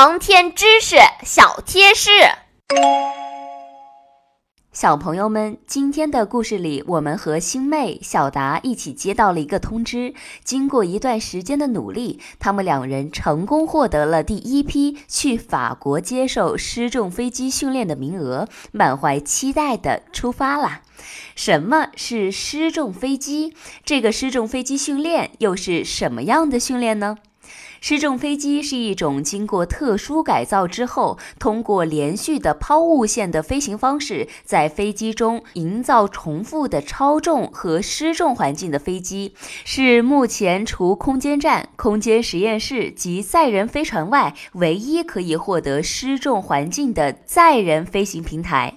航天知识小贴士。小朋友们，今天的故事里，我们和星妹、小达一起接到了一个通知。经过一段时间的努力，他们两人成功获得了第一批去法国接受失重飞机训练的名额，满怀期待的出发啦！什么是失重飞机？这个失重飞机训练又是什么样的训练呢？失重飞机是一种经过特殊改造之后，通过连续的抛物线的飞行方式，在飞机中营造重复的超重和失重环境的飞机，是目前除空间站、空间实验室及载人飞船外，唯一可以获得失重环境的载人飞行平台。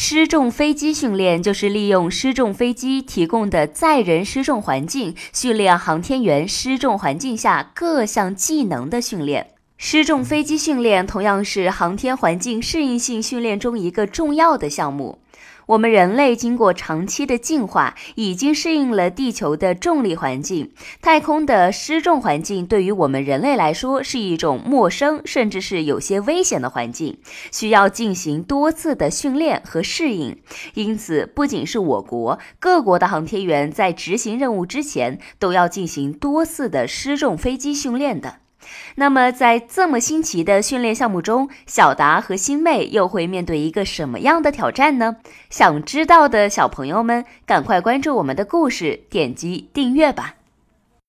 失重飞机训练就是利用失重飞机提供的载人失重环境，训练航天员失重环境下各项技能的训练。失重飞机训练同样是航天环境适应性训练中一个重要的项目。我们人类经过长期的进化，已经适应了地球的重力环境。太空的失重环境对于我们人类来说是一种陌生，甚至是有些危险的环境，需要进行多次的训练和适应。因此，不仅是我国各国的航天员在执行任务之前，都要进行多次的失重飞机训练的。那么，在这么新奇的训练项目中，小达和新妹又会面对一个什么样的挑战呢？想知道的小朋友们，赶快关注我们的故事，点击订阅吧。